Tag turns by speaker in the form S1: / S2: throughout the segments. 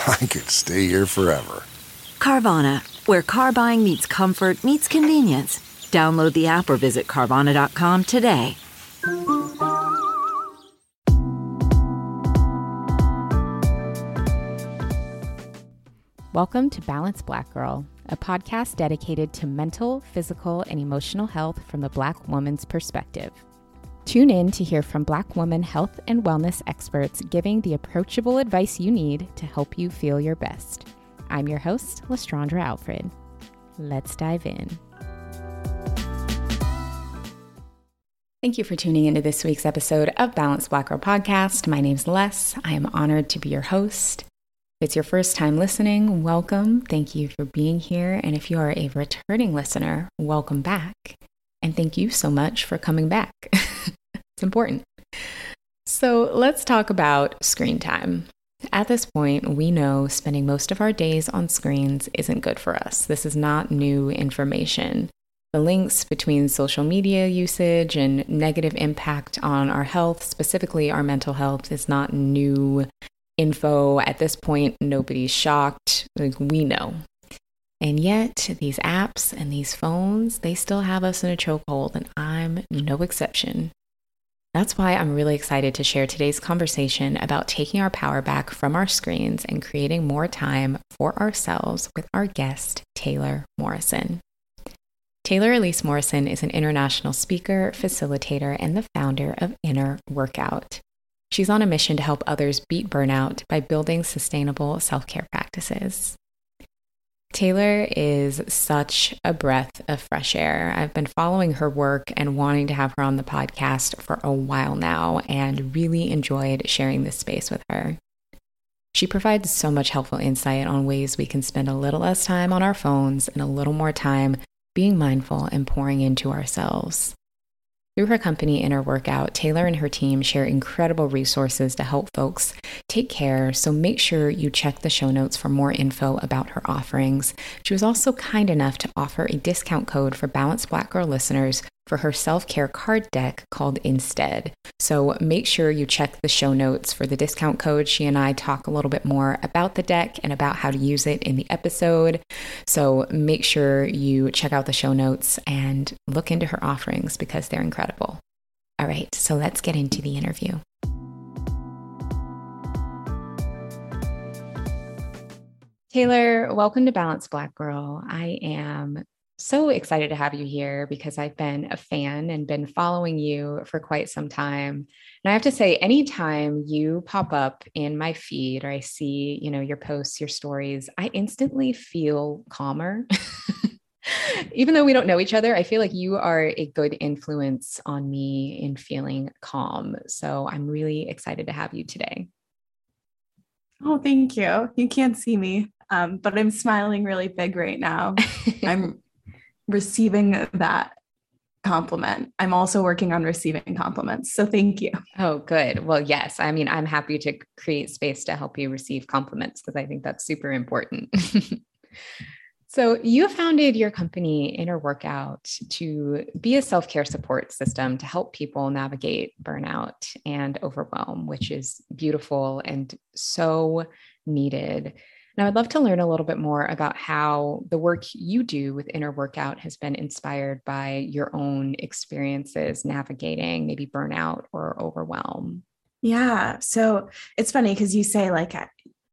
S1: I could stay here forever.
S2: Carvana, where car buying meets comfort, meets convenience. Download the app or visit Carvana.com today.
S3: Welcome to Balance Black Girl, a podcast dedicated to mental, physical, and emotional health from the Black woman's perspective. Tune in to hear from Black woman health and wellness experts giving the approachable advice you need to help you feel your best. I'm your host, Lestraundra Alfred. Let's dive in. Thank you for tuning into this week's episode of Balance Black Girl Podcast. My name's Les. I am honored to be your host. If it's your first time listening, welcome. Thank you for being here. And if you are a returning listener, welcome back. And thank you so much for coming back. it's important. So let's talk about screen time. At this point, we know spending most of our days on screens isn't good for us. This is not new information. The links between social media usage and negative impact on our health, specifically our mental health, is not new info. At this point, nobody's shocked. Like we know. And yet, these apps and these phones, they still have us in a chokehold, and I'm no exception. That's why I'm really excited to share today's conversation about taking our power back from our screens and creating more time for ourselves with our guest, Taylor Morrison. Taylor Elise Morrison is an international speaker, facilitator, and the founder of Inner Workout. She's on a mission to help others beat burnout by building sustainable self care practices. Taylor is such a breath of fresh air. I've been following her work and wanting to have her on the podcast for a while now and really enjoyed sharing this space with her. She provides so much helpful insight on ways we can spend a little less time on our phones and a little more time being mindful and pouring into ourselves. Through her company Inner Workout, Taylor and her team share incredible resources to help folks take care. So make sure you check the show notes for more info about her offerings. She was also kind enough to offer a discount code for Balanced Black Girl listeners for her self care card deck called Instead. So make sure you check the show notes for the discount code. She and I talk a little bit more about the deck and about how to use it in the episode. So make sure you check out the show notes and look into her offerings because they're incredible. All right, so let's get into the interview. Taylor, welcome to Balance Black Girl. I am so excited to have you here because I've been a fan and been following you for quite some time. And I have to say, anytime you pop up in my feed or I see, you know, your posts, your stories, I instantly feel calmer. Even though we don't know each other, I feel like you are a good influence on me in feeling calm. So I'm really excited to have you today.
S4: Oh, thank you. You can't see me, um, but I'm smiling really big right now. I'm receiving that compliment. I'm also working on receiving compliments. So thank you.
S3: Oh, good. Well, yes. I mean, I'm happy to create space to help you receive compliments because I think that's super important. so, you founded your company, Inner Workout, to be a self care support system to help people navigate burnout and overwhelm, which is beautiful and so needed. And I would love to learn a little bit more about how the work you do with Inner Workout has been inspired by your own experiences navigating maybe burnout or overwhelm.
S4: Yeah. So it's funny because you say, like,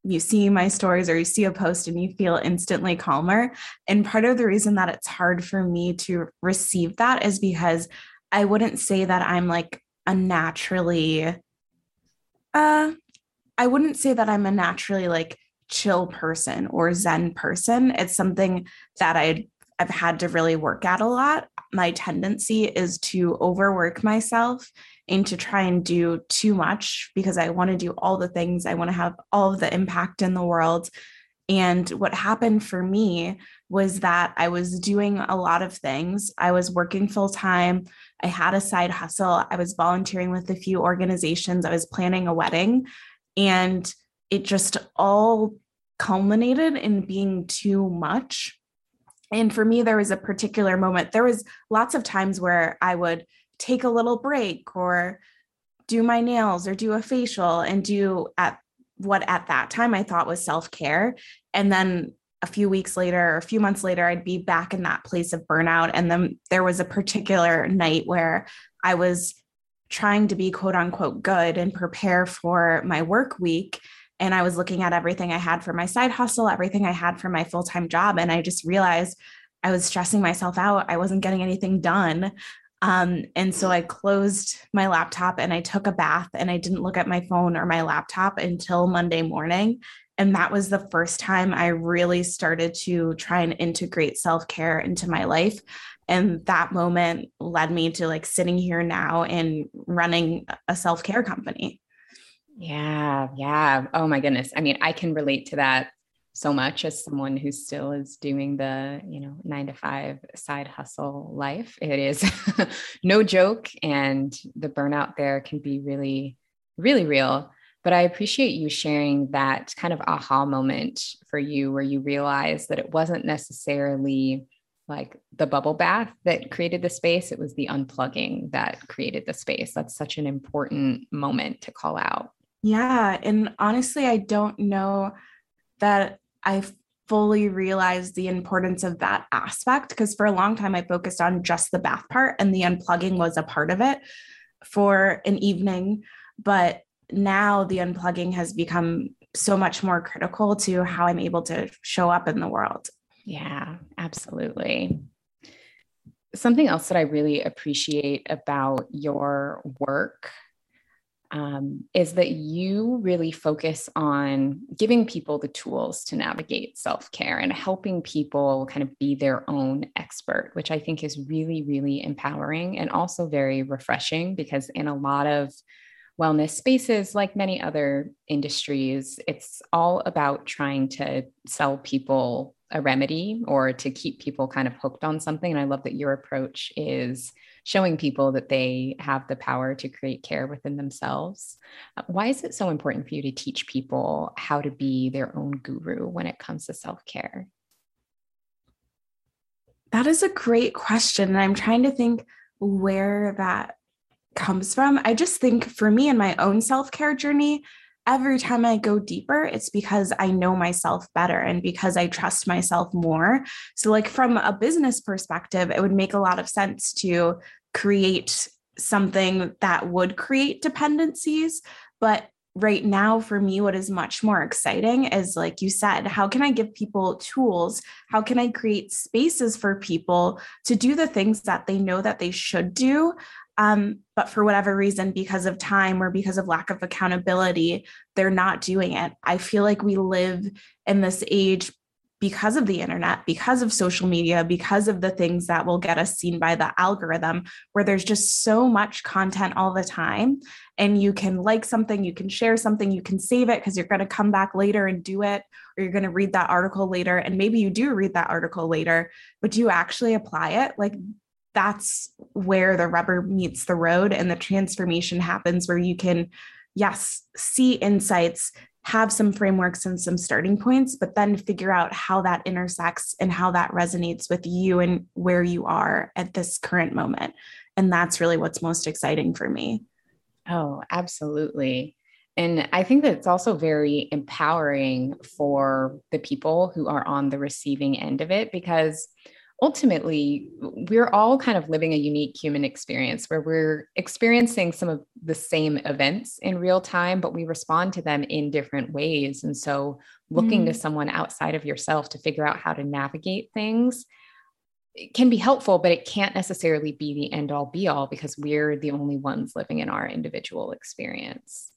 S4: you see my stories or you see a post and you feel instantly calmer. And part of the reason that it's hard for me to receive that is because I wouldn't say that I'm like a naturally uh I wouldn't say that I'm a naturally like chill person or zen person. It's something that I I've had to really work at a lot. My tendency is to overwork myself and to try and do too much because I want to do all the things. I want to have all of the impact in the world. And what happened for me was that I was doing a lot of things. I was working full time. I had a side hustle. I was volunteering with a few organizations. I was planning a wedding. And it just all culminated in being too much. And for me, there was a particular moment. There was lots of times where I would take a little break or do my nails or do a facial and do at what at that time I thought was self care. And then a few weeks later or a few months later, I'd be back in that place of burnout. And then there was a particular night where I was trying to be quote unquote good and prepare for my work week. And I was looking at everything I had for my side hustle, everything I had for my full time job. And I just realized I was stressing myself out. I wasn't getting anything done. Um, and so I closed my laptop and I took a bath and I didn't look at my phone or my laptop until Monday morning. And that was the first time I really started to try and integrate self care into my life. And that moment led me to like sitting here now and running a self care company.
S3: Yeah. Yeah. Oh my goodness. I mean, I can relate to that so much as someone who still is doing the you know nine to five side hustle life it is no joke and the burnout there can be really really real but i appreciate you sharing that kind of aha moment for you where you realized that it wasn't necessarily like the bubble bath that created the space it was the unplugging that created the space that's such an important moment to call out
S4: yeah and honestly i don't know that I fully realized the importance of that aspect because for a long time I focused on just the bath part and the unplugging was a part of it for an evening. But now the unplugging has become so much more critical to how I'm able to show up in the world.
S3: Yeah, absolutely. Something else that I really appreciate about your work um, is that you really focus on giving people the tools to navigate self care and helping people kind of be their own expert, which I think is really, really empowering and also very refreshing because in a lot of wellness spaces, like many other industries, it's all about trying to sell people a remedy or to keep people kind of hooked on something. And I love that your approach is showing people that they have the power to create care within themselves. Uh, why is it so important for you to teach people how to be their own guru when it comes to self care?
S4: That is a great question. And I'm trying to think where that comes from. I just think for me in my own self care journey, every time I go deeper, it's because I know myself better and because I trust myself more. So, like from a business perspective, it would make a lot of sense to create something that would create dependencies. But right now, for me, what is much more exciting is like you said, how can I give people tools? How can I create spaces for people to do the things that they know that they should do? Um, but for whatever reason, because of time or because of lack of accountability, they're not doing it. I feel like we live in this age because of the internet, because of social media, because of the things that will get us seen by the algorithm, where there's just so much content all the time. And you can like something, you can share something, you can save it because you're going to come back later and do it, or you're going to read that article later. And maybe you do read that article later, but do you actually apply it? Like, that's where the rubber meets the road and the transformation happens, where you can, yes, see insights, have some frameworks and some starting points, but then figure out how that intersects and how that resonates with you and where you are at this current moment. And that's really what's most exciting for me.
S3: Oh, absolutely. And I think that it's also very empowering for the people who are on the receiving end of it because ultimately we're all kind of living a unique human experience where we're experiencing some of the same events in real time but we respond to them in different ways and so looking mm. to someone outside of yourself to figure out how to navigate things can be helpful but it can't necessarily be the end all be all because we're the only ones living in our individual experience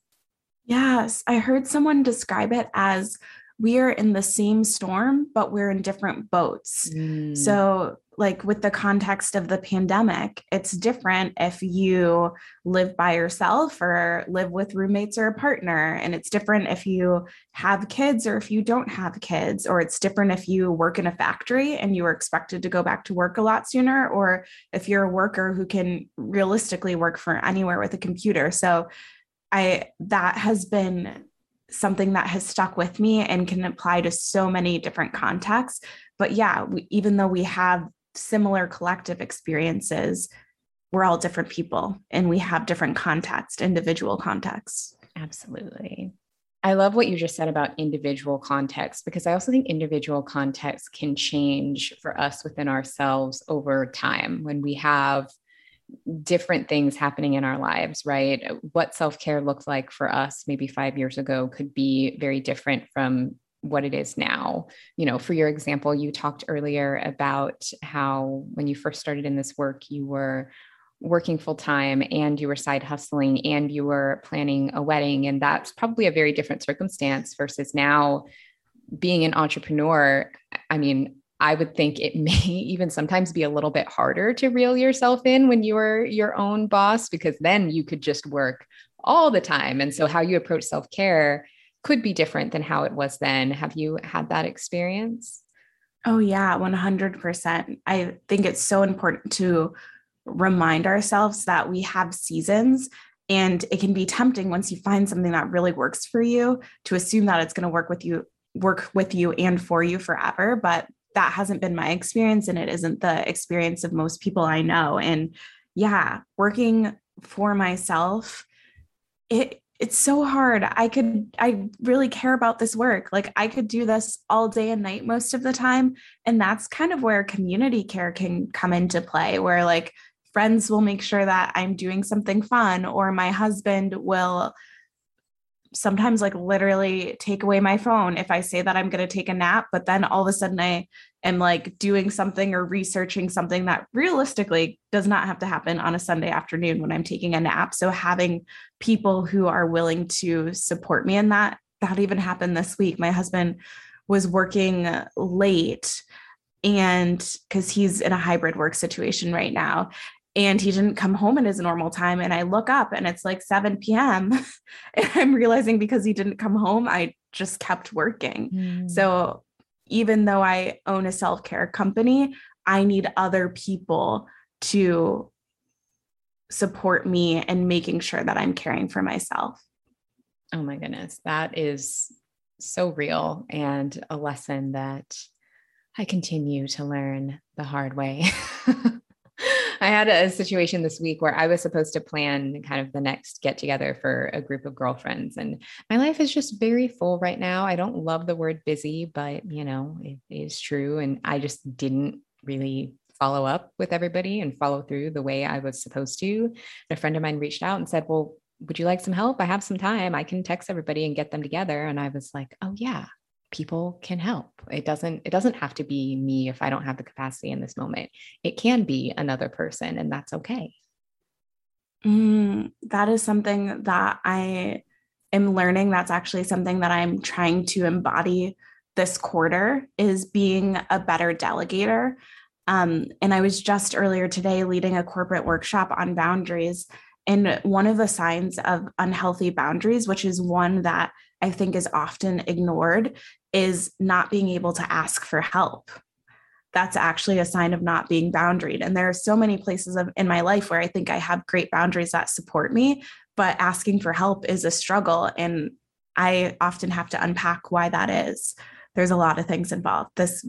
S4: yes i heard someone describe it as we are in the same storm, but we're in different boats. Mm. So, like with the context of the pandemic, it's different if you live by yourself or live with roommates or a partner. And it's different if you have kids or if you don't have kids. Or it's different if you work in a factory and you are expected to go back to work a lot sooner, or if you're a worker who can realistically work for anywhere with a computer. So, I that has been something that has stuck with me and can apply to so many different contexts. But yeah, we, even though we have similar collective experiences, we're all different people and we have different context, individual contexts.
S3: Absolutely. I love what you just said about individual context because I also think individual context can change for us within ourselves over time when we have different things happening in our lives, right? What self care looked like for us maybe five years ago could be very different from what it is now. You know, for your example, you talked earlier about how when you first started in this work, you were working full time and you were side hustling and you were planning a wedding. And that's probably a very different circumstance versus now being an entrepreneur. I mean, I would think it may even sometimes be a little bit harder to reel yourself in when you're your own boss, because then you could just work all the time. And so, how you approach self care could be different than how it was then. Have you had that experience?
S4: Oh, yeah, 100%. I think it's so important to remind ourselves that we have seasons and it can be tempting once you find something that really works for you to assume that it's going to work with you work with you and for you forever but that hasn't been my experience and it isn't the experience of most people I know. And yeah, working for myself, it it's so hard. I could I really care about this work. Like I could do this all day and night most of the time and that's kind of where community care can come into play where like friends will make sure that I'm doing something fun or my husband will sometimes like literally take away my phone if I say that I'm going to take a nap, but then all of a sudden I am like doing something or researching something that realistically does not have to happen on a Sunday afternoon when I'm taking a nap. So having people who are willing to support me in that, that even happened this week. My husband was working late and because he's in a hybrid work situation right now and he didn't come home at his normal time and i look up and it's like 7 p.m and i'm realizing because he didn't come home i just kept working. Mm. so even though i own a self-care company i need other people to support me and making sure that i'm caring for myself.
S3: Oh my goodness that is so real and a lesson that i continue to learn the hard way I had a situation this week where I was supposed to plan kind of the next get together for a group of girlfriends. And my life is just very full right now. I don't love the word busy, but you know, it is true. And I just didn't really follow up with everybody and follow through the way I was supposed to. And a friend of mine reached out and said, Well, would you like some help? I have some time. I can text everybody and get them together. And I was like, Oh, yeah, people can help. It doesn't it doesn't have to be me if i don't have the capacity in this moment. It can be another person and that's okay.
S4: Mm, that is something that i am learning. That's actually something that i'm trying to embody this quarter is being a better delegator. Um, and i was just earlier today leading a corporate workshop on boundaries and one of the signs of unhealthy boundaries which is one that I think is often ignored is not being able to ask for help. That's actually a sign of not being boundaried. And there are so many places of, in my life where I think I have great boundaries that support me, but asking for help is a struggle. And I often have to unpack why that is. There's a lot of things involved. This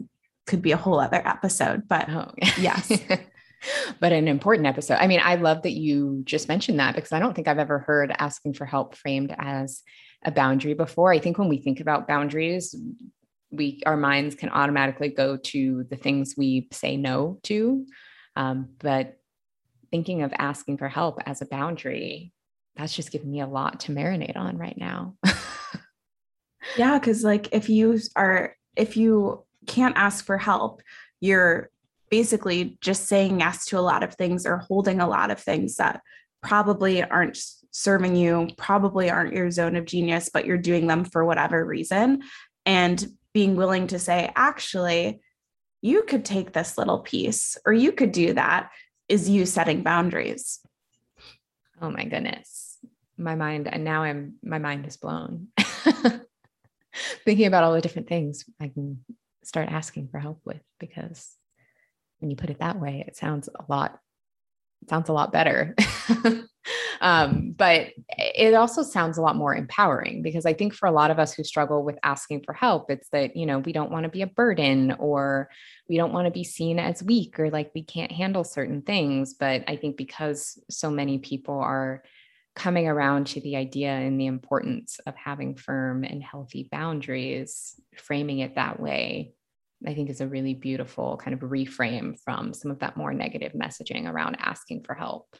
S4: could be a whole other episode, but oh, yes.
S3: but an important episode. I mean, I love that you just mentioned that because I don't think I've ever heard asking for help framed as a boundary before. I think when we think about boundaries, we our minds can automatically go to the things we say no to um, but thinking of asking for help as a boundary that's just giving me a lot to marinate on right now
S4: yeah because like if you are if you can't ask for help you're basically just saying yes to a lot of things or holding a lot of things that probably aren't serving you, probably aren't your zone of genius, but you're doing them for whatever reason. And being willing to say, actually, you could take this little piece or you could do that is you setting boundaries.
S3: Oh my goodness. My mind, and now I'm, my mind is blown. Thinking about all the different things I can start asking for help with because when you put it that way, it sounds a lot, it sounds a lot better. um, but it also sounds a lot more empowering because I think for a lot of us who struggle with asking for help, it's that, you know, we don't want to be a burden or we don't want to be seen as weak or like we can't handle certain things. But I think because so many people are coming around to the idea and the importance of having firm and healthy boundaries, framing it that way, I think is a really beautiful kind of reframe from some of that more negative messaging around asking for help.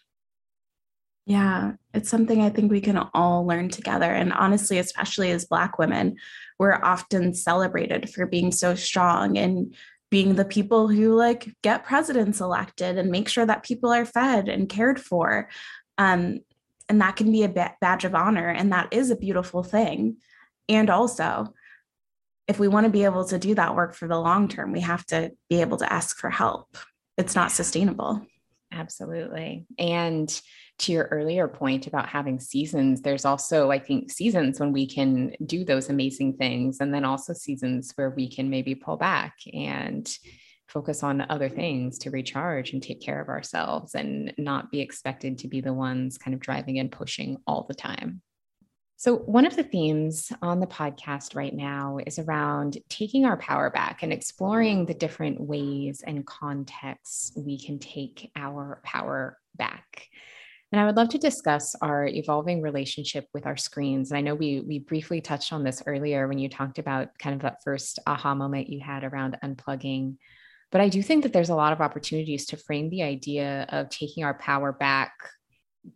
S4: Yeah, it's something I think we can all learn together. And honestly, especially as Black women, we're often celebrated for being so strong and being the people who like get presidents elected and make sure that people are fed and cared for. Um, and that can be a badge of honor. And that is a beautiful thing. And also, if we want to be able to do that work for the long term, we have to be able to ask for help. It's not sustainable.
S3: Absolutely. And to your earlier point about having seasons, there's also, I think, seasons when we can do those amazing things, and then also seasons where we can maybe pull back and focus on other things to recharge and take care of ourselves and not be expected to be the ones kind of driving and pushing all the time. So, one of the themes on the podcast right now is around taking our power back and exploring the different ways and contexts we can take our power back. And I would love to discuss our evolving relationship with our screens. And I know we we briefly touched on this earlier when you talked about kind of that first aha moment you had around unplugging. But I do think that there's a lot of opportunities to frame the idea of taking our power back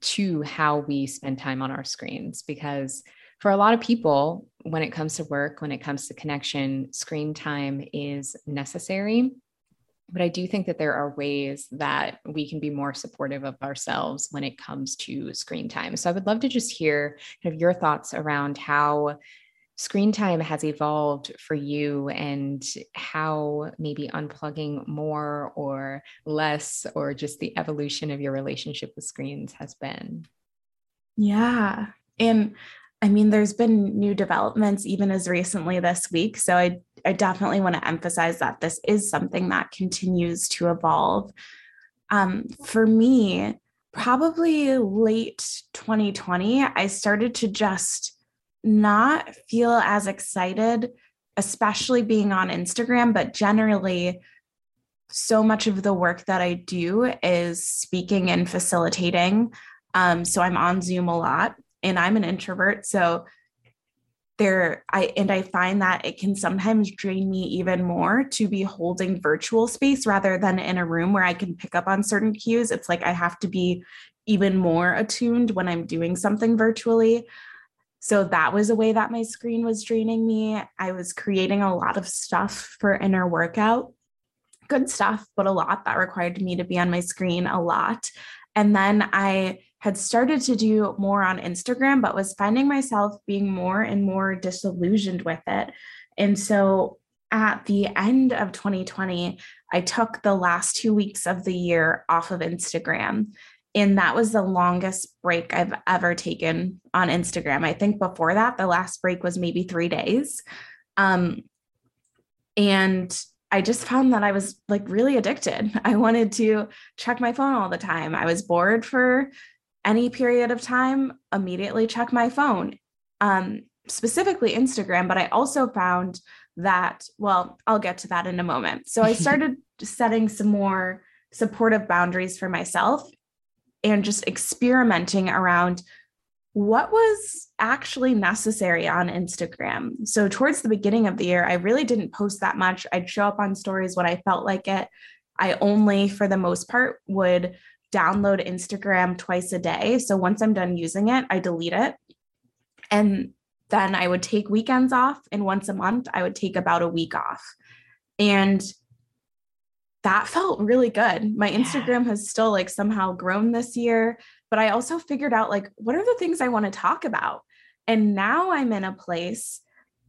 S3: to how we spend time on our screens because for a lot of people when it comes to work when it comes to connection screen time is necessary but i do think that there are ways that we can be more supportive of ourselves when it comes to screen time so i would love to just hear kind of your thoughts around how screen time has evolved for you and how maybe unplugging more or less or just the evolution of your relationship with screens has been.
S4: Yeah. And I mean, there's been new developments even as recently this week. So I, I definitely want to emphasize that this is something that continues to evolve. Um, for me, probably late 2020, I started to just not feel as excited, especially being on Instagram, but generally, so much of the work that I do is speaking and facilitating. Um, so I'm on Zoom a lot and I'm an introvert. So there I and I find that it can sometimes drain me even more to be holding virtual space rather than in a room where I can pick up on certain cues. It's like I have to be even more attuned when I'm doing something virtually. So that was a way that my screen was draining me. I was creating a lot of stuff for inner workout, good stuff, but a lot that required me to be on my screen a lot. And then I had started to do more on Instagram, but was finding myself being more and more disillusioned with it. And so at the end of 2020, I took the last two weeks of the year off of Instagram and that was the longest break I've ever taken on Instagram. I think before that, the last break was maybe three days. Um, and I just found that I was like really addicted. I wanted to check my phone all the time. I was bored for any period of time, immediately check my phone, um, specifically Instagram. But I also found that, well, I'll get to that in a moment. So I started setting some more supportive boundaries for myself and just experimenting around what was actually necessary on Instagram. So, towards the beginning of the year, I really didn't post that much. I'd show up on stories when I felt like it. I only, for the most part, would download Instagram twice a day. So, once I'm done using it, I delete it. And then I would take weekends off. And once a month, I would take about a week off. And that felt really good. My yeah. Instagram has still like somehow grown this year but I also figured out like what are the things I want to talk about. And now I'm in a place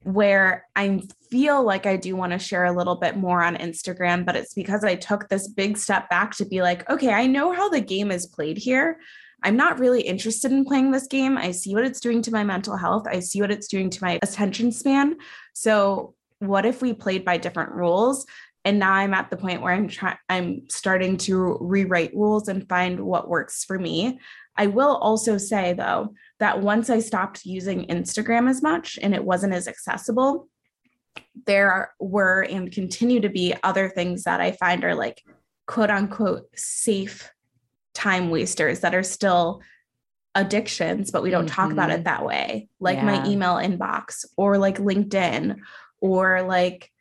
S4: where I feel like I do want to share a little bit more on Instagram, but it's because I took this big step back to be like, okay, I know how the game is played here. I'm not really interested in playing this game. I see what it's doing to my mental health. I see what it's doing to my attention span. So, what if we played by different rules? and now i'm at the point where i'm trying i'm starting to rewrite rules and find what works for me i will also say though that once i stopped using instagram as much and it wasn't as accessible there were and continue to be other things that i find are like quote unquote safe time wasters that are still addictions but we don't mm-hmm. talk about it mm-hmm. that way like yeah. my email inbox or like linkedin or like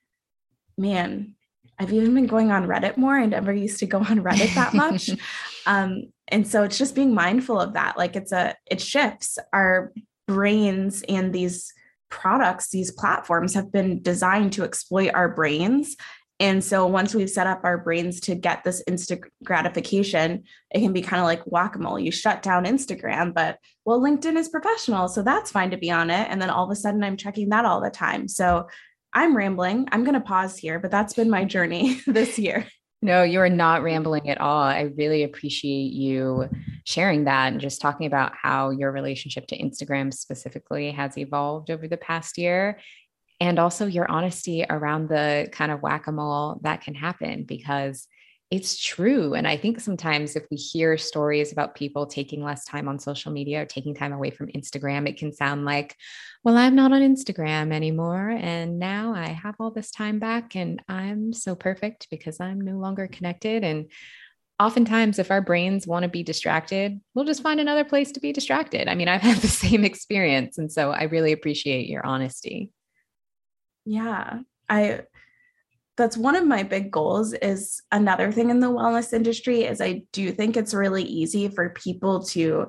S4: man I've even been going on Reddit more. I never used to go on Reddit that much. um, and so it's just being mindful of that. Like it's a, it shifts our brains and these products, these platforms have been designed to exploit our brains. And so once we've set up our brains to get this instant gratification, it can be kind of like whack a mole. You shut down Instagram, but well, LinkedIn is professional. So that's fine to be on it. And then all of a sudden I'm checking that all the time. So I'm rambling. I'm going to pause here, but that's been my journey this year.
S3: No, you're not rambling at all. I really appreciate you sharing that and just talking about how your relationship to Instagram specifically has evolved over the past year. And also your honesty around the kind of whack a mole that can happen because it's true. And I think sometimes if we hear stories about people taking less time on social media or taking time away from Instagram, it can sound like, well, I'm not on Instagram anymore. And now I have all this time back and I'm so perfect because I'm no longer connected. And oftentimes, if our brains want to be distracted, we'll just find another place to be distracted. I mean, I've had the same experience. And so I really appreciate your honesty.
S4: Yeah. I, that's one of my big goals is another thing in the wellness industry is I do think it's really easy for people to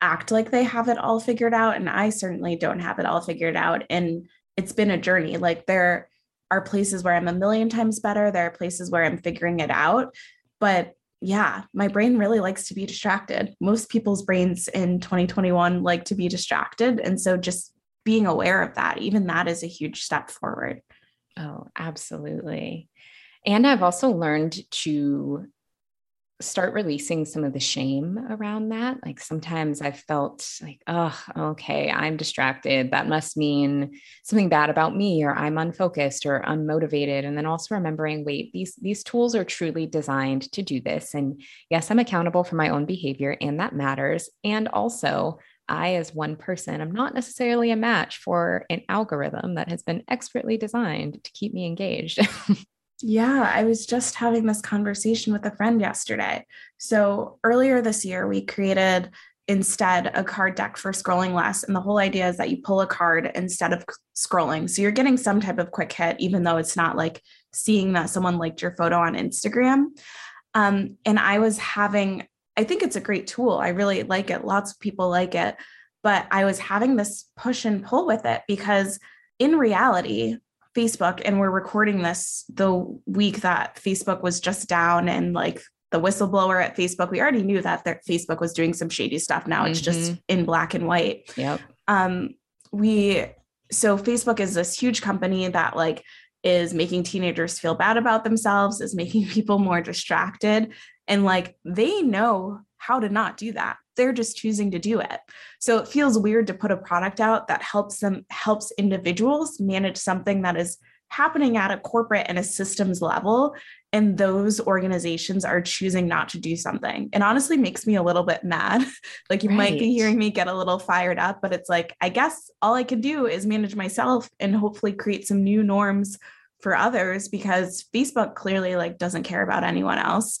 S4: act like they have it all figured out and I certainly don't have it all figured out and it's been a journey. Like there are places where I'm a million times better there are places where I'm figuring it out but yeah my brain really likes to be distracted. Most people's brains in 2021 like to be distracted and so just being aware of that even that is a huge step forward
S3: Oh, absolutely. And I've also learned to start releasing some of the shame around that. Like sometimes I've felt like, oh, okay, I'm distracted. That must mean something bad about me, or I'm unfocused or unmotivated. And then also remembering, wait, these these tools are truly designed to do this. And yes, I'm accountable for my own behavior, and that matters. And also I, as one person, am not necessarily a match for an algorithm that has been expertly designed to keep me engaged.
S4: yeah, I was just having this conversation with a friend yesterday. So earlier this year, we created instead a card deck for scrolling less. And the whole idea is that you pull a card instead of scrolling. So you're getting some type of quick hit, even though it's not like seeing that someone liked your photo on Instagram. Um, and I was having I think it's a great tool. I really like it. Lots of people like it. But I was having this push and pull with it because in reality, Facebook, and we're recording this the week that Facebook was just down and like the whistleblower at Facebook, we already knew that their, Facebook was doing some shady stuff. Now mm-hmm. it's just mm-hmm. in black and white.
S3: Yep.
S4: Um, we so Facebook is this huge company that like is making teenagers feel bad about themselves, is making people more distracted. And like they know how to not do that. They're just choosing to do it. So it feels weird to put a product out that helps them, helps individuals manage something that is happening at a corporate and a systems level. And those organizations are choosing not to do something. It honestly makes me a little bit mad. like you right. might be hearing me get a little fired up, but it's like, I guess all I can do is manage myself and hopefully create some new norms for others because Facebook clearly like doesn't care about anyone else.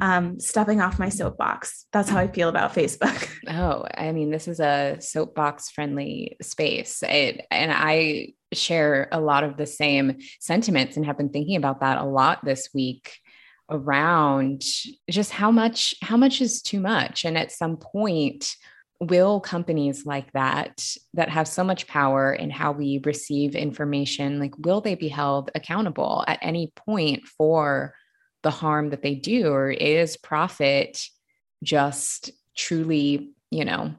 S4: um, stepping off my soapbox. That's how I feel about Facebook.
S3: Oh, I mean, this is a soapbox friendly space. It, and I share a lot of the same sentiments and have been thinking about that a lot this week around just how much how much is too much and at some point will companies like that that have so much power in how we receive information like will they be held accountable at any point for the harm that they do? Or is profit just truly you know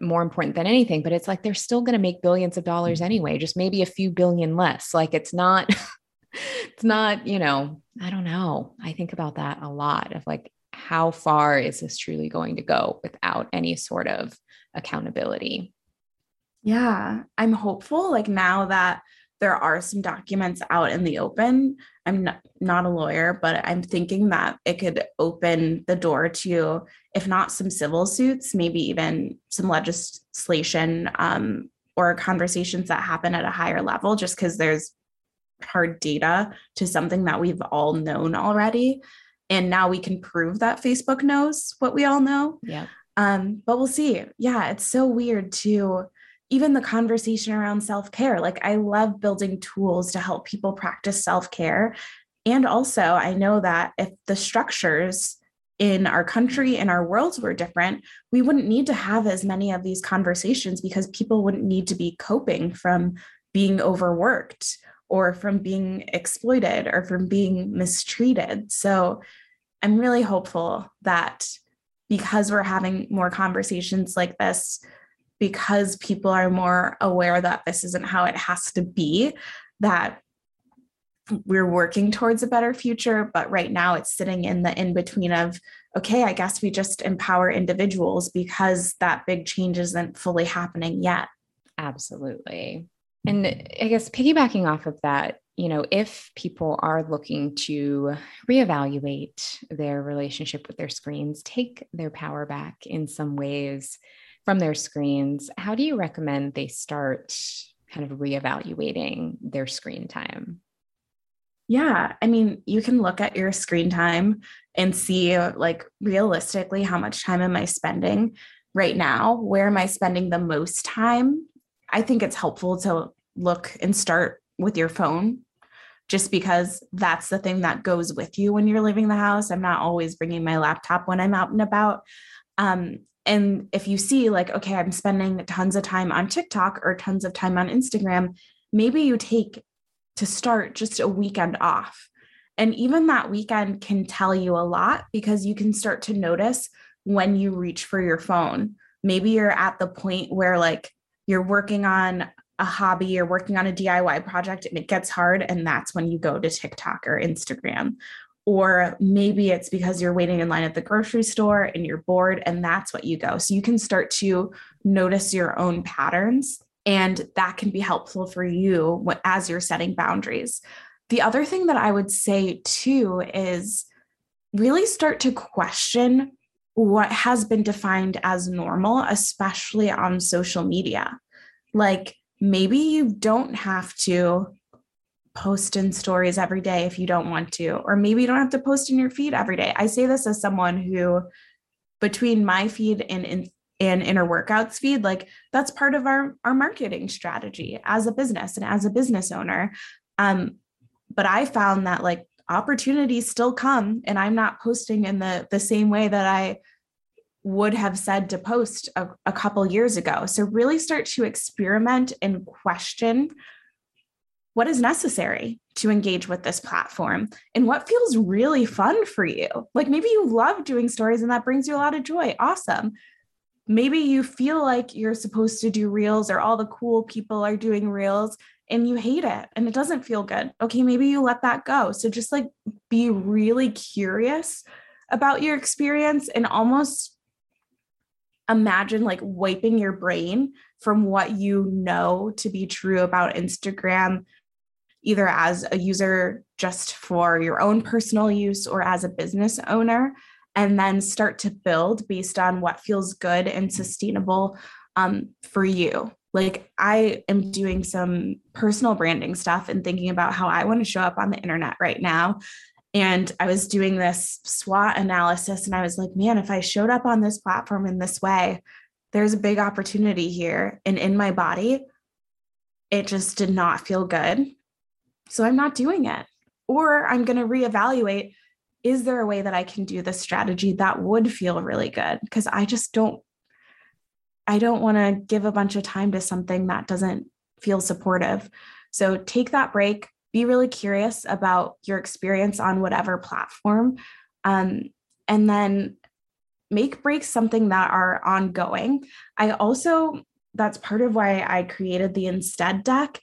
S3: more important than anything? But it's like they're still going to make billions of dollars mm-hmm. anyway just maybe a few billion less. Like it's not it's not you know i don't know. I think about that a lot of like how far is this truly going to go without any sort of accountability
S4: yeah i'm hopeful like now that there are some documents out in the open. I'm not, a lawyer, but I'm thinking that it could open the door to, if not some civil suits, maybe even some legislation um, or conversations that happen at a higher level, just because there's hard data to something that we've all known already. And now we can prove that Facebook knows what we all know.
S3: Yeah.
S4: Um, but we'll see. Yeah, it's so weird to even the conversation around self care. Like, I love building tools to help people practice self care. And also, I know that if the structures in our country and our worlds were different, we wouldn't need to have as many of these conversations because people wouldn't need to be coping from being overworked or from being exploited or from being mistreated. So I'm really hopeful that because we're having more conversations like this, because people are more aware that this isn't how it has to be, that we're working towards a better future. But right now it's sitting in the in between of, okay, I guess we just empower individuals because that big change isn't fully happening yet.
S3: Absolutely. And I guess piggybacking off of that, you know, if people are looking to reevaluate their relationship with their screens, take their power back in some ways, from their screens, how do you recommend they start kind of reevaluating their screen time?
S4: Yeah, I mean, you can look at your screen time and see like realistically how much time am I spending right now? Where am I spending the most time? I think it's helpful to look and start with your phone just because that's the thing that goes with you when you're leaving the house. I'm not always bringing my laptop when I'm out and about. Um, and if you see, like, okay, I'm spending tons of time on TikTok or tons of time on Instagram, maybe you take to start just a weekend off. And even that weekend can tell you a lot because you can start to notice when you reach for your phone. Maybe you're at the point where, like, you're working on a hobby, you're working on a DIY project and it gets hard. And that's when you go to TikTok or Instagram or maybe it's because you're waiting in line at the grocery store and you're bored and that's what you go. So you can start to notice your own patterns and that can be helpful for you as you're setting boundaries. The other thing that I would say too is really start to question what has been defined as normal, especially on social media. Like maybe you don't have to post in stories every day if you don't want to, or maybe you don't have to post in your feed every day. I say this as someone who, between my feed and in, and inner workouts feed, like that's part of our our marketing strategy as a business and as a business owner. Um, but I found that like opportunities still come, and I'm not posting in the the same way that I would have said to post a, a couple years ago. So really start to experiment and question what is necessary to engage with this platform and what feels really fun for you. Like maybe you love doing stories and that brings you a lot of joy. Awesome. Maybe you feel like you're supposed to do reels or all the cool people are doing reels and you hate it and it doesn't feel good. Okay, maybe you let that go. So just like be really curious about your experience and almost imagine like wiping your brain from what you know to be true about Instagram either as a user just for your own personal use or as a business owner, and then start to build based on what feels good and sustainable um, for you. Like, I am doing some personal branding stuff and thinking about how I want to show up on the internet right now. And I was doing this SWOT analysis, and I was like, man, if I showed up on this platform in this way, there's a big opportunity here. And in my body, it just did not feel good. So I'm not doing it. Or I'm going to reevaluate is there a way that I can do this strategy that would feel really good? Because I just don't, I don't want to give a bunch of time to something that doesn't feel supportive. So take that break, be really curious about your experience on whatever platform. Um, and then make breaks something that are ongoing. I also, that's part of why I created the Instead deck.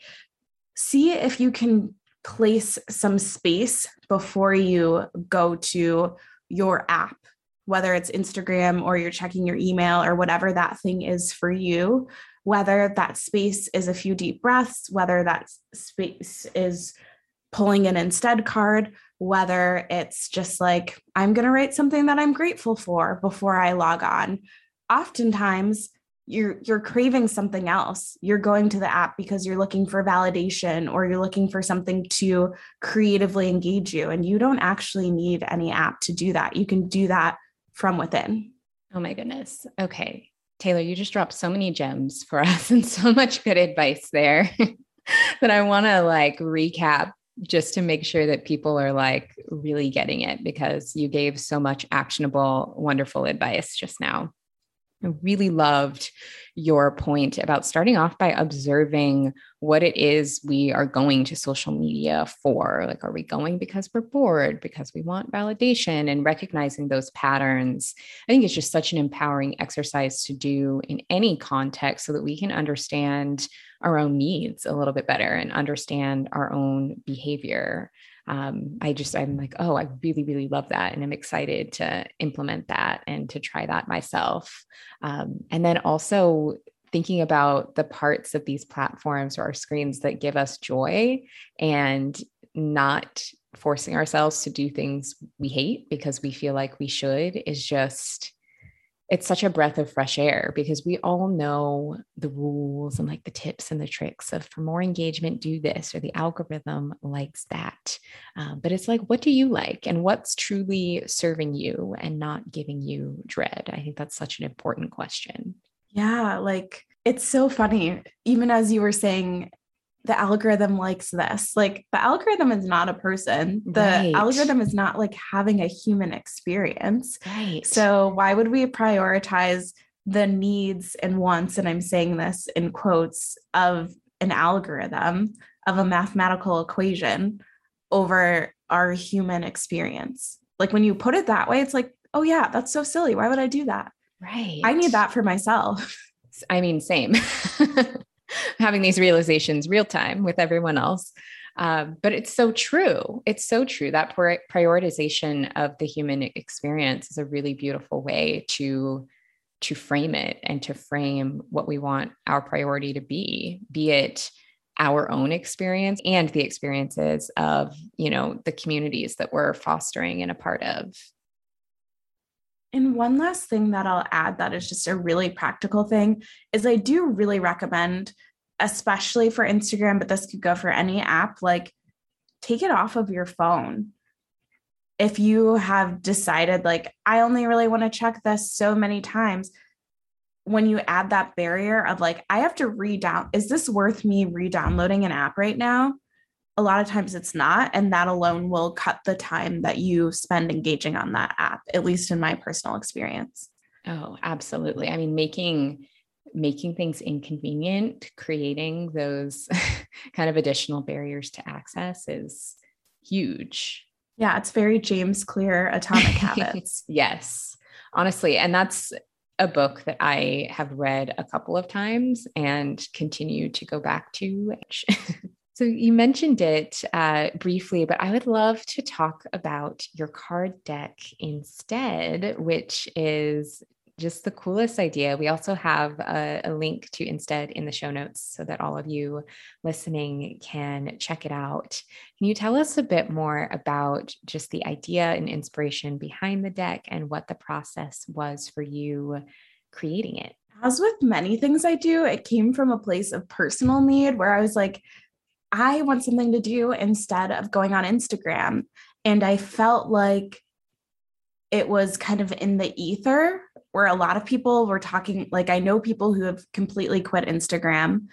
S4: See if you can place some space before you go to your app, whether it's Instagram or you're checking your email or whatever that thing is for you, whether that space is a few deep breaths, whether that space is pulling an instead card, whether it's just like, I'm going to write something that I'm grateful for before I log on. Oftentimes, you're you're craving something else you're going to the app because you're looking for validation or you're looking for something to creatively engage you and you don't actually need any app to do that you can do that from within.
S3: Oh my goodness. Okay. Taylor you just dropped so many gems for us and so much good advice there that i want to like recap just to make sure that people are like really getting it because you gave so much actionable wonderful advice just now I really loved your point about starting off by observing what it is we are going to social media for. Like, are we going because we're bored, because we want validation, and recognizing those patterns? I think it's just such an empowering exercise to do in any context so that we can understand our own needs a little bit better and understand our own behavior um, I just, I'm like, oh, I really, really love that. And I'm excited to implement that and to try that myself. Um, and then also thinking about the parts of these platforms or our screens that give us joy and not forcing ourselves to do things we hate because we feel like we should is just it's such a breath of fresh air because we all know the rules and like the tips and the tricks of for more engagement, do this, or the algorithm likes that. Um, but it's like, what do you like and what's truly serving you and not giving you dread? I think that's such an important question.
S4: Yeah. Like, it's so funny. Even as you were saying, the algorithm likes this. Like the algorithm is not a person. The right. algorithm is not like having a human experience.
S3: Right.
S4: So why would we prioritize the needs and wants and I'm saying this in quotes of an algorithm of a mathematical equation over our human experience? Like when you put it that way it's like, "Oh yeah, that's so silly. Why would I do that?"
S3: Right.
S4: I need that for myself.
S3: I mean, same. having these realizations real time with everyone else. Um, but it's so true. It's so true that prioritization of the human experience is a really beautiful way to to frame it and to frame what we want our priority to be, be it our own experience and the experiences of you know the communities that we're fostering and a part of
S4: and one last thing that I'll add that is just a really practical thing is I do really recommend, especially for Instagram, but this could go for any app, like take it off of your phone. If you have decided, like, I only really want to check this so many times, when you add that barrier of like, I have to redown, is this worth me re downloading an app right now? A lot of times it's not and that alone will cut the time that you spend engaging on that app at least in my personal experience.
S3: Oh absolutely. I mean making making things inconvenient creating those kind of additional barriers to access is huge.
S4: Yeah it's very james clear atomic habits.
S3: Yes honestly and that's a book that i have read a couple of times and continue to go back to So you mentioned it uh, briefly, but I would love to talk about your card deck instead, which is just the coolest idea. We also have a, a, link to Instead in the show notes so that all of you listening can check it out. Can you tell us a bit more about just the idea and inspiration behind the deck and what the process was for you creating it?
S4: As with many things I do, it came from a place of personal need where I was like, I want something to do instead of going on Instagram. And I felt like it was kind of in the ether where a lot of people were talking. Like, I know people who have completely quit Instagram.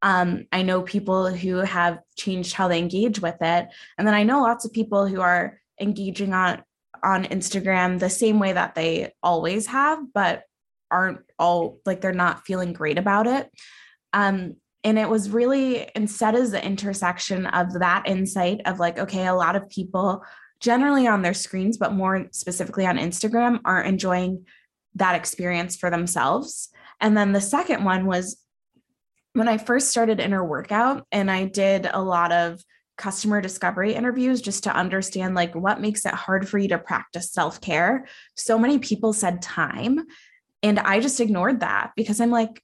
S4: Um, I know people who have changed how they engage with it. And then I know lots of people who are engaging on on Instagram the same way that they always have, but aren't all like they're not feeling great about it. Um, and it was really instead as the intersection of that insight of like, okay, a lot of people generally on their screens, but more specifically on Instagram, are enjoying that experience for themselves. And then the second one was when I first started inner workout and I did a lot of customer discovery interviews just to understand like what makes it hard for you to practice self-care so many people said time and i just ignored that because i'm like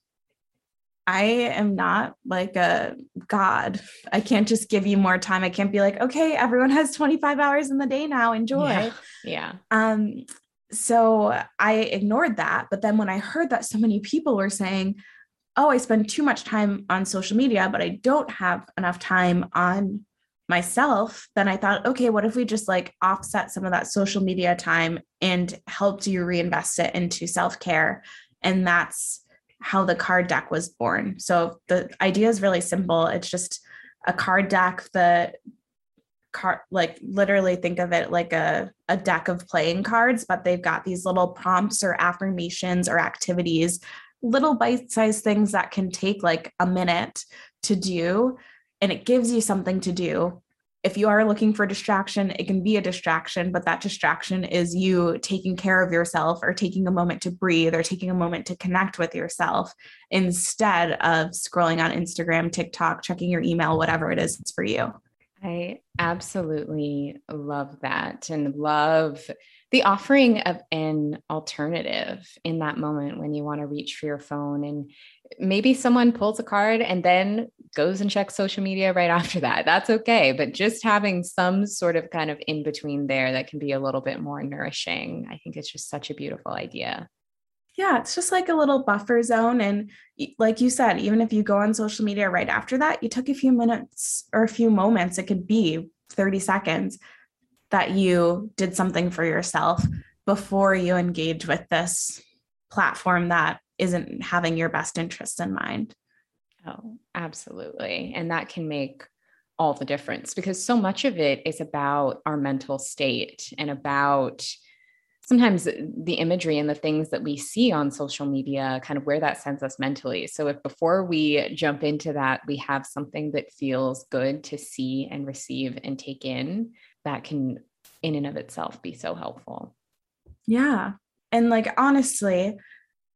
S4: i am not like a god. I can't just give you more time. I can't be like okay everyone has 25 hours in the day now. Enjoy.
S3: Yeah, yeah.
S4: um so i ignored that. But then when i heard that so many people were saying oh i spend too much time on social media but i don't have enough time on myself, then I thought, okay, what if we just like offset some of that social media time and helped you reinvest it into self care? And that's how the card deck was born. So the idea is really simple. It's just a card deck that card like literally think of it like a, a deck of playing cards but they've got these little prompts or affirmations or activities little bite-sized things that can take like a minute to do and it gives you something to do if you are looking for distraction, it can be a distraction, but that distraction is you taking care of yourself or taking a moment to breathe or taking a moment to connect with yourself instead of scrolling on Instagram, TikTok, checking your email, whatever it is for you.
S3: I absolutely love that and love the offering of an alternative in that moment when you want to reach for your phone and maybe someone pulls a card and then goes and checks social media right after that. That's okay. But just having some sort of kind of in between there that can be a little bit more nourishing, I think it's just such a beautiful idea.
S4: Yeah, it's just like a little buffer zone. And like you said, even if you go on social media right after that, you took a few minutes or a few moments, it could be 30 seconds that you did something for yourself before you engage with this platform that isn't having your best interests in mind.
S3: Oh, absolutely. And that can make all the difference because so much of it is about our mental state and about sometimes the imagery and the things that we see on social media, kind of where that sends us mentally. So, if before we jump into that, we have something that feels good to see and receive and take in, that can, in and of itself, be so helpful.
S4: Yeah. And like, honestly,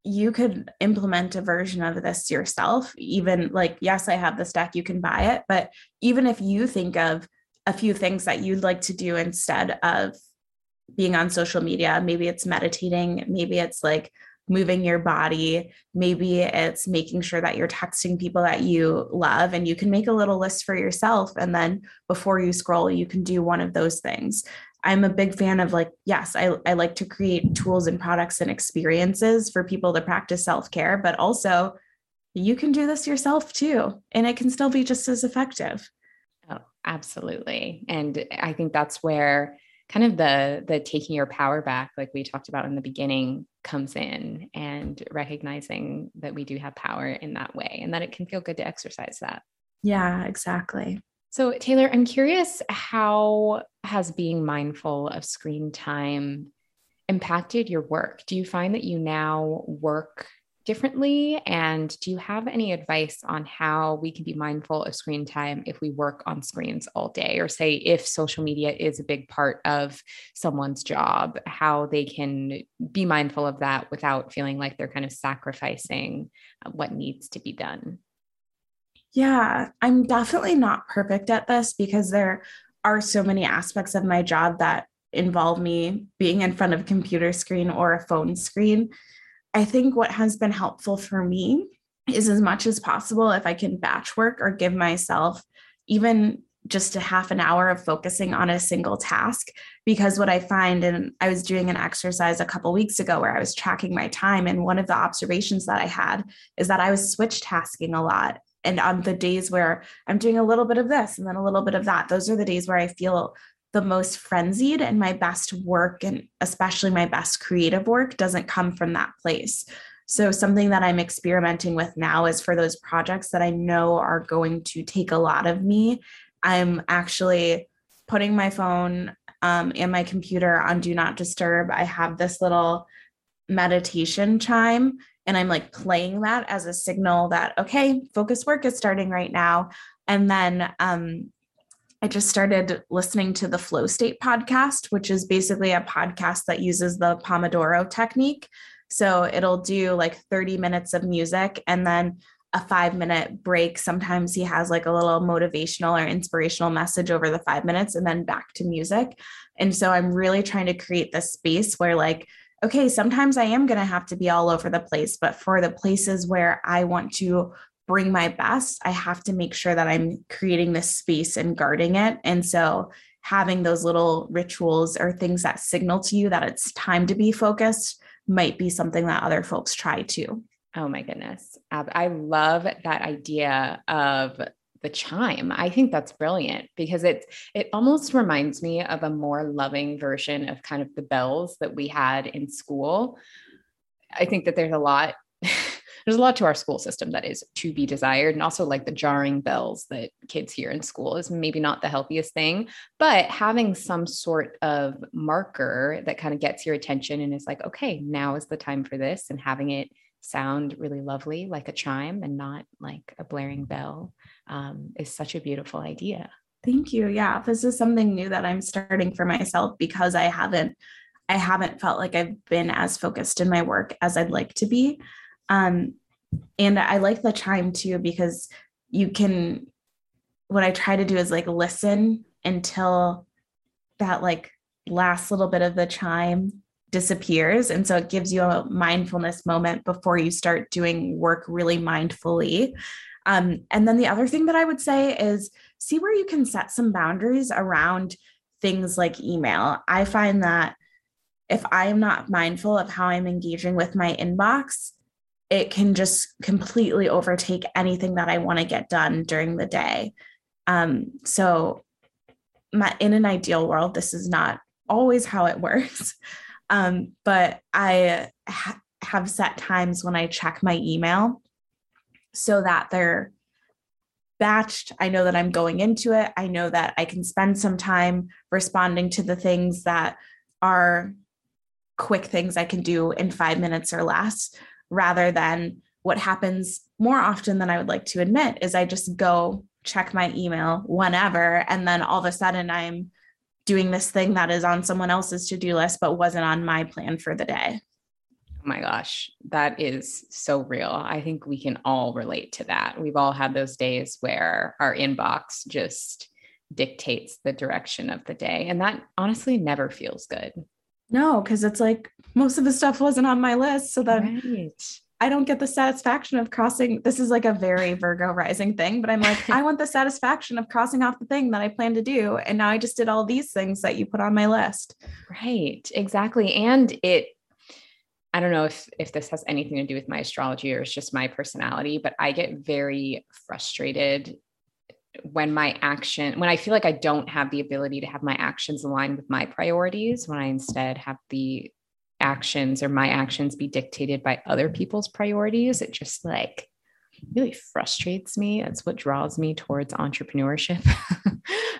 S4: you could implement a version of this yourself. Even like, yes, I have this deck, you can buy it. But even if you think of a few things that you'd like to do instead of being on social media, maybe it's meditating, maybe it's like moving your body, maybe it's making sure that you're texting people that you love, and you can make a little list for yourself. And then before you scroll, you can do one of those things. I'm a big fan of like, yes, I, I like to create tools and products and experiences for people to practice self care, but also you can do this yourself too, and it can still be just as effective.
S3: Oh, absolutely. And I think that's where kind of the the taking your power back like we talked about in the beginning comes in and recognizing that we do have power in that way and that it can feel good to exercise that
S4: yeah exactly
S3: so, Taylor, I'm curious how has being mindful of screen time impacted your work? Do you find that you now work differently? And do you have any advice on how we can be mindful of screen time if we work on screens all day? Or, say, if social media is a big part of someone's job, how they can be mindful of that without feeling like they're kind of sacrificing uh, what needs to be done?
S4: Yeah, I'm definitely not perfect at this because there are so many aspects of my job that involve me being in front of a computer screen or a phone screen. I think what has been helpful for me is as much as possible if I can batch work or give myself even just a half an hour of focusing on a single task because what i find and i was doing an exercise a couple weeks ago where i was tracking my time and one of the observations that i had is that i was switch tasking a lot. And on the days where I'm doing a little bit of this and then a little bit of that, those are the days where I feel the most frenzied and my best work and especially my best creative work doesn't come from that place. So, something that I'm experimenting with now is for those projects that I know are going to take a lot of me, I'm actually putting my phone um, and my computer on Do Not Disturb. I have this little meditation chime, and I'm like playing that as a signal that, okay, focus work is starting right now. And then um, I just started listening to the Flow State podcast, which is basically a podcast that uses the Pomodoro technique. So it'll do like 30 minutes of music and then a five minute break. Sometimes he has like a little motivational or inspirational message over the five minutes and then back to music. And so I'm really trying to create this space where, like, okay, sometimes I am going to have to be all over the place, but for the places where I want to bring my best, I have to make sure that I'm creating this space and guarding it. And so having those little rituals or things that signal to you that it's time to be focused might be something that other folks try too.
S3: Oh my goodness. I love that idea of the chime. I think that's brilliant because it it almost reminds me of a more loving version of kind of the bells that we had in school. I think that there's a lot there's a lot to our school system that is to be desired and also like the jarring bells that kids hear in school is maybe not the healthiest thing but having some sort of marker that kind of gets your attention and is like okay now is the time for this and having it sound really lovely like a chime and not like a blaring bell um, is such a beautiful idea.
S4: Thank you. Yeah this is something new that i'm starting for myself because i haven't i haven't felt like i've been as focused in my work as i'd like to be um, and I like the chime too because you can, what I try to do is like listen until that like last little bit of the chime disappears. And so it gives you a mindfulness moment before you start doing work really mindfully. Um, and then the other thing that I would say is see where you can set some boundaries around things like email. I find that if I am not mindful of how I'm engaging with my inbox, it can just completely overtake anything that I want to get done during the day. Um, so, my, in an ideal world, this is not always how it works. Um, but I ha- have set times when I check my email so that they're batched. I know that I'm going into it. I know that I can spend some time responding to the things that are quick things I can do in five minutes or less rather than what happens more often than I would like to admit is I just go check my email whenever and then all of a sudden I'm doing this thing that is on someone else's to-do list but wasn't on my plan for the day.
S3: Oh my gosh, that is so real. I think we can all relate to that. We've all had those days where our inbox just dictates the direction of the day and that honestly never feels good.
S4: No, because it's like most of the stuff wasn't on my list. So then right. I don't get the satisfaction of crossing. This is like a very Virgo rising thing, but I'm like, I want the satisfaction of crossing off the thing that I plan to do. And now I just did all these things that you put on my list.
S3: Right. Exactly. And it, I don't know if if this has anything to do with my astrology or it's just my personality, but I get very frustrated when my action when i feel like i don't have the ability to have my actions aligned with my priorities when i instead have the actions or my actions be dictated by other people's priorities it just like really frustrates me. It's what draws me towards entrepreneurship.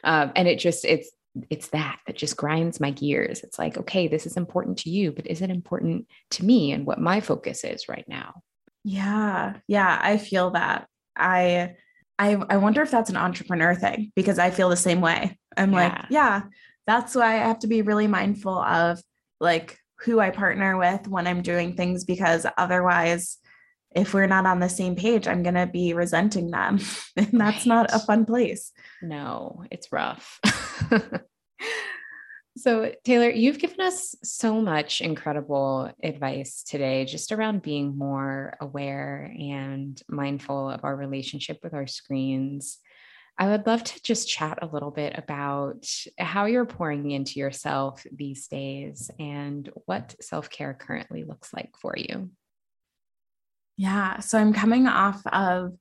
S3: Um, and it just it's it's that that just grinds my gears. It's like okay this is important to you but is it important to me and what my focus is right now?
S4: Yeah yeah i feel that. I I, I wonder if that's an entrepreneur thing because I feel the same way. I'm yeah. like, yeah, that's why I have to be really mindful of like who I partner with when I'm doing things because otherwise, if we're not on the same page, I'm going to be resenting them. and that's right. not a fun place.
S3: No, it's rough. So, Taylor, you've given us so much incredible advice today just around being more aware and mindful of our relationship with our screens. I would love to just chat a little bit about how you're pouring into yourself these days and what self care currently looks like for you.
S4: Yeah. So, I'm coming off of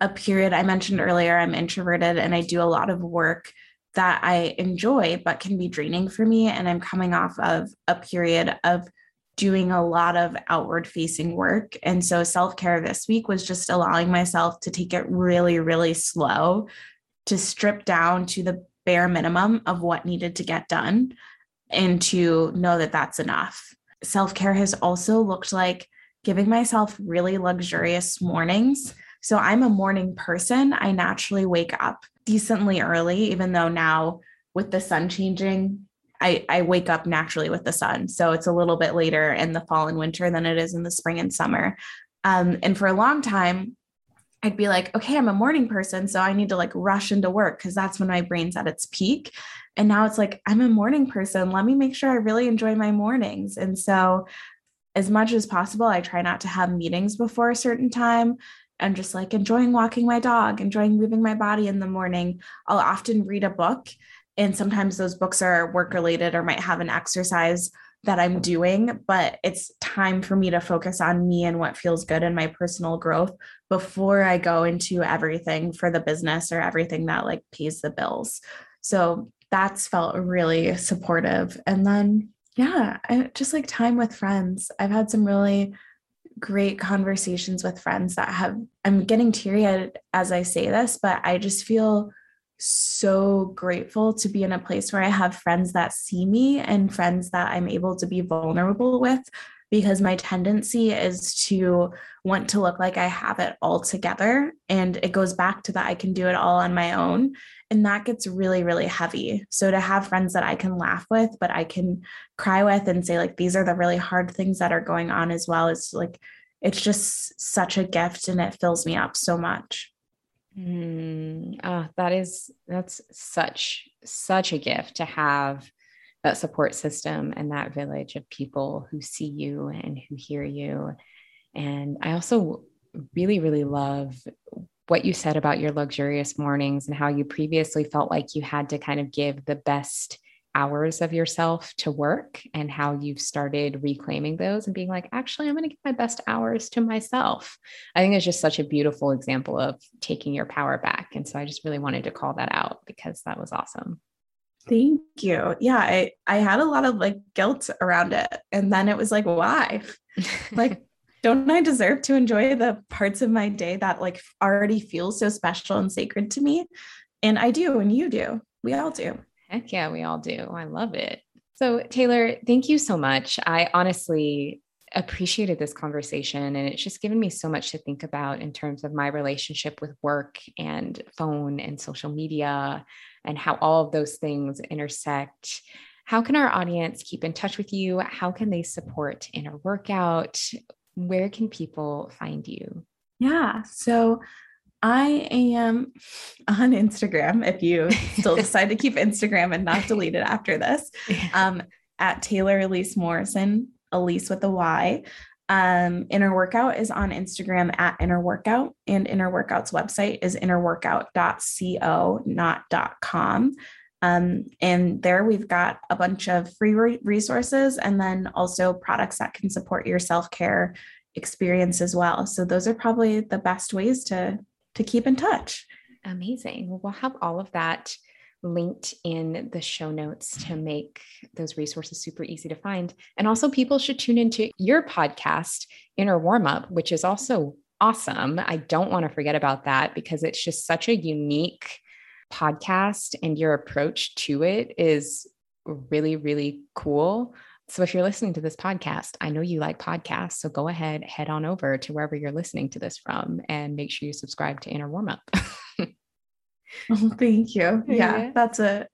S4: a period I mentioned earlier. I'm introverted and I do a lot of work that I enjoy, but can be draining for me. And I'm coming off of a period of doing a lot of outward facing work. And so self care this week was just allowing myself to take it really, really slow, to strip down to the bare minimum of what needed to get done and to know that that's enough. Self care has also looked like giving myself really luxurious mornings. So I'm a morning person. I naturally wake up decently early, even though now with the sun changing, I, I wake up naturally with the sun. So it's a little bit later in the fall and winter than it is in the spring and summer. Um, and for a long time, I'd be like, okay, I'm a morning person. So I need to like rush into work because that's when my brain's at its peak. And now it's like, I'm a morning person. Let me make sure I really enjoy my mornings. And so, as much as possible, I try not to have meetings before a certain time. I'm just like enjoying walking my dog, enjoying moving my body in the morning. I'll often read a book, and sometimes those books are work related or might have an exercise that I'm doing, but it's time for me to focus on me and what feels good in my personal growth before I go into everything for the business or everything that like pays the bills. So that's felt really supportive. And then, yeah, I, just like time with friends. I've had some really great conversations with friends that have I'm getting teary as I say this, but I just feel so grateful to be in a place where I have friends that see me and friends that I'm able to be vulnerable with because my tendency is to want to look like I have it all together. And it goes back to that I can do it all on my own. And that gets really, really heavy. So to have friends that I can laugh with, but I can cry with and say, like, these are the really hard things that are going on as well, is like, it's just such a gift and it fills me up so much.
S3: Mm, oh, that is, that's such, such a gift to have that support system and that village of people who see you and who hear you. And I also really, really love what you said about your luxurious mornings and how you previously felt like you had to kind of give the best hours of yourself to work and how you've started reclaiming those and being like, actually, I'm going to give my best hours to myself. I think it's just such a beautiful example of taking your power back. And so I just really wanted to call that out because that was awesome.
S4: Thank you. Yeah, I, I had a lot of like guilt around it. And then it was like, why? like, don't I deserve to enjoy the parts of my day that like already feel so special and sacred to me? And I do, and you do. We all do.
S3: Heck yeah, we all do. I love it. So, Taylor, thank you so much. I honestly appreciated this conversation and it's just given me so much to think about in terms of my relationship with work and phone and social media and how all of those things intersect. How can our audience keep in touch with you? How can they support inner workout? Where can people find you?
S4: Yeah. So I am on Instagram if you still decide to keep Instagram and not delete it after this. Um, at Taylor Elyse Morrison, Elyse with a Y. Um, Inner Workout is on Instagram at Inner Workout, and Inner Workout's website is innerworkout.co, not .com. Um, and there we've got a bunch of free re- resources and then also products that can support your self care experience as well. So those are probably the best ways to to keep in touch.
S3: Amazing. Well, we'll have all of that linked in the show notes to make those resources super easy to find. And also, people should tune into your podcast, Inner Warmup, which is also awesome. I don't want to forget about that because it's just such a unique podcast, and your approach to it is really, really cool. So, if you're listening to this podcast, I know you like podcasts. So, go ahead, head on over to wherever you're listening to this from and make sure you subscribe to Inner
S4: Warmup. Thank you. Yeah, yeah, that's a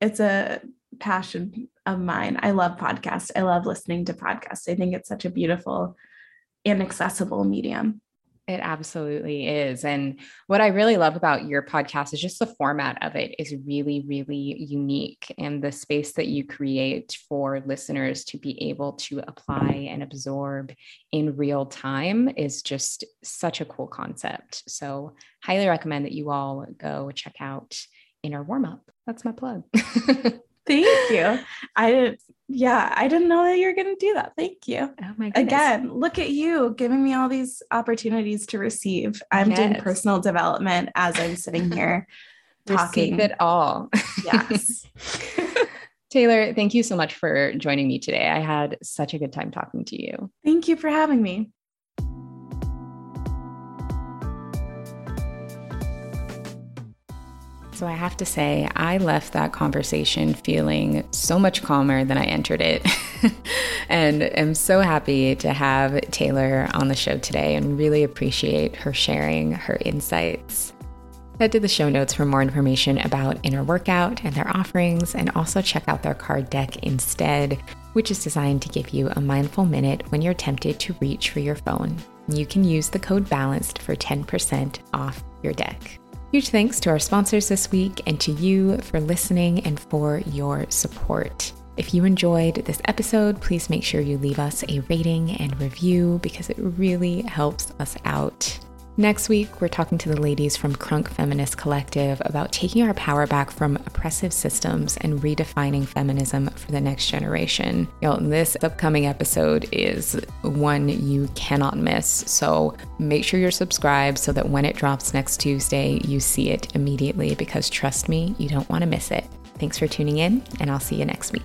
S4: it's a passion of mine. I love podcasts. I love listening to podcasts. I think it's such a beautiful and accessible medium.
S3: It absolutely is. And what I really love about your podcast is just the format of it is really, really unique. And the space that you create for listeners to be able to apply and absorb in real time is just such a cool concept. So, highly recommend that you all go check out Inner Warmup. That's my plug.
S4: Thank you. I didn't, yeah, I didn't know that you were going to do that. Thank you.
S3: Oh my
S4: goodness. Again, look at you giving me all these opportunities to receive. I'm yes. doing personal development as I'm sitting here talking
S3: it all.
S4: Yes.
S3: Taylor, thank you so much for joining me today. I had such a good time talking to you.
S4: Thank you for having me.
S3: So I have to say, I left that conversation feeling so much calmer than I entered it. and am so happy to have Taylor on the show today and really appreciate her sharing her insights. Head to the show notes for more information about Inner Workout and their offerings, and also check out their card deck instead, which is designed to give you a mindful minute when you're tempted to reach for your phone. You can use the code BALANCED for 10% off your deck. Huge thanks to our sponsors this week and to you for listening and for your support. If you enjoyed this episode, please make sure you leave us a rating and review because it really helps us out. Next week, we're talking to the ladies from Crunk Feminist Collective about taking our power back from oppressive systems and redefining feminism for the next generation. Know, this upcoming episode is one you cannot miss. So make sure you're subscribed so that when it drops next Tuesday, you see it immediately because trust me, you don't want to miss it. Thanks for tuning in, and I'll see you next week.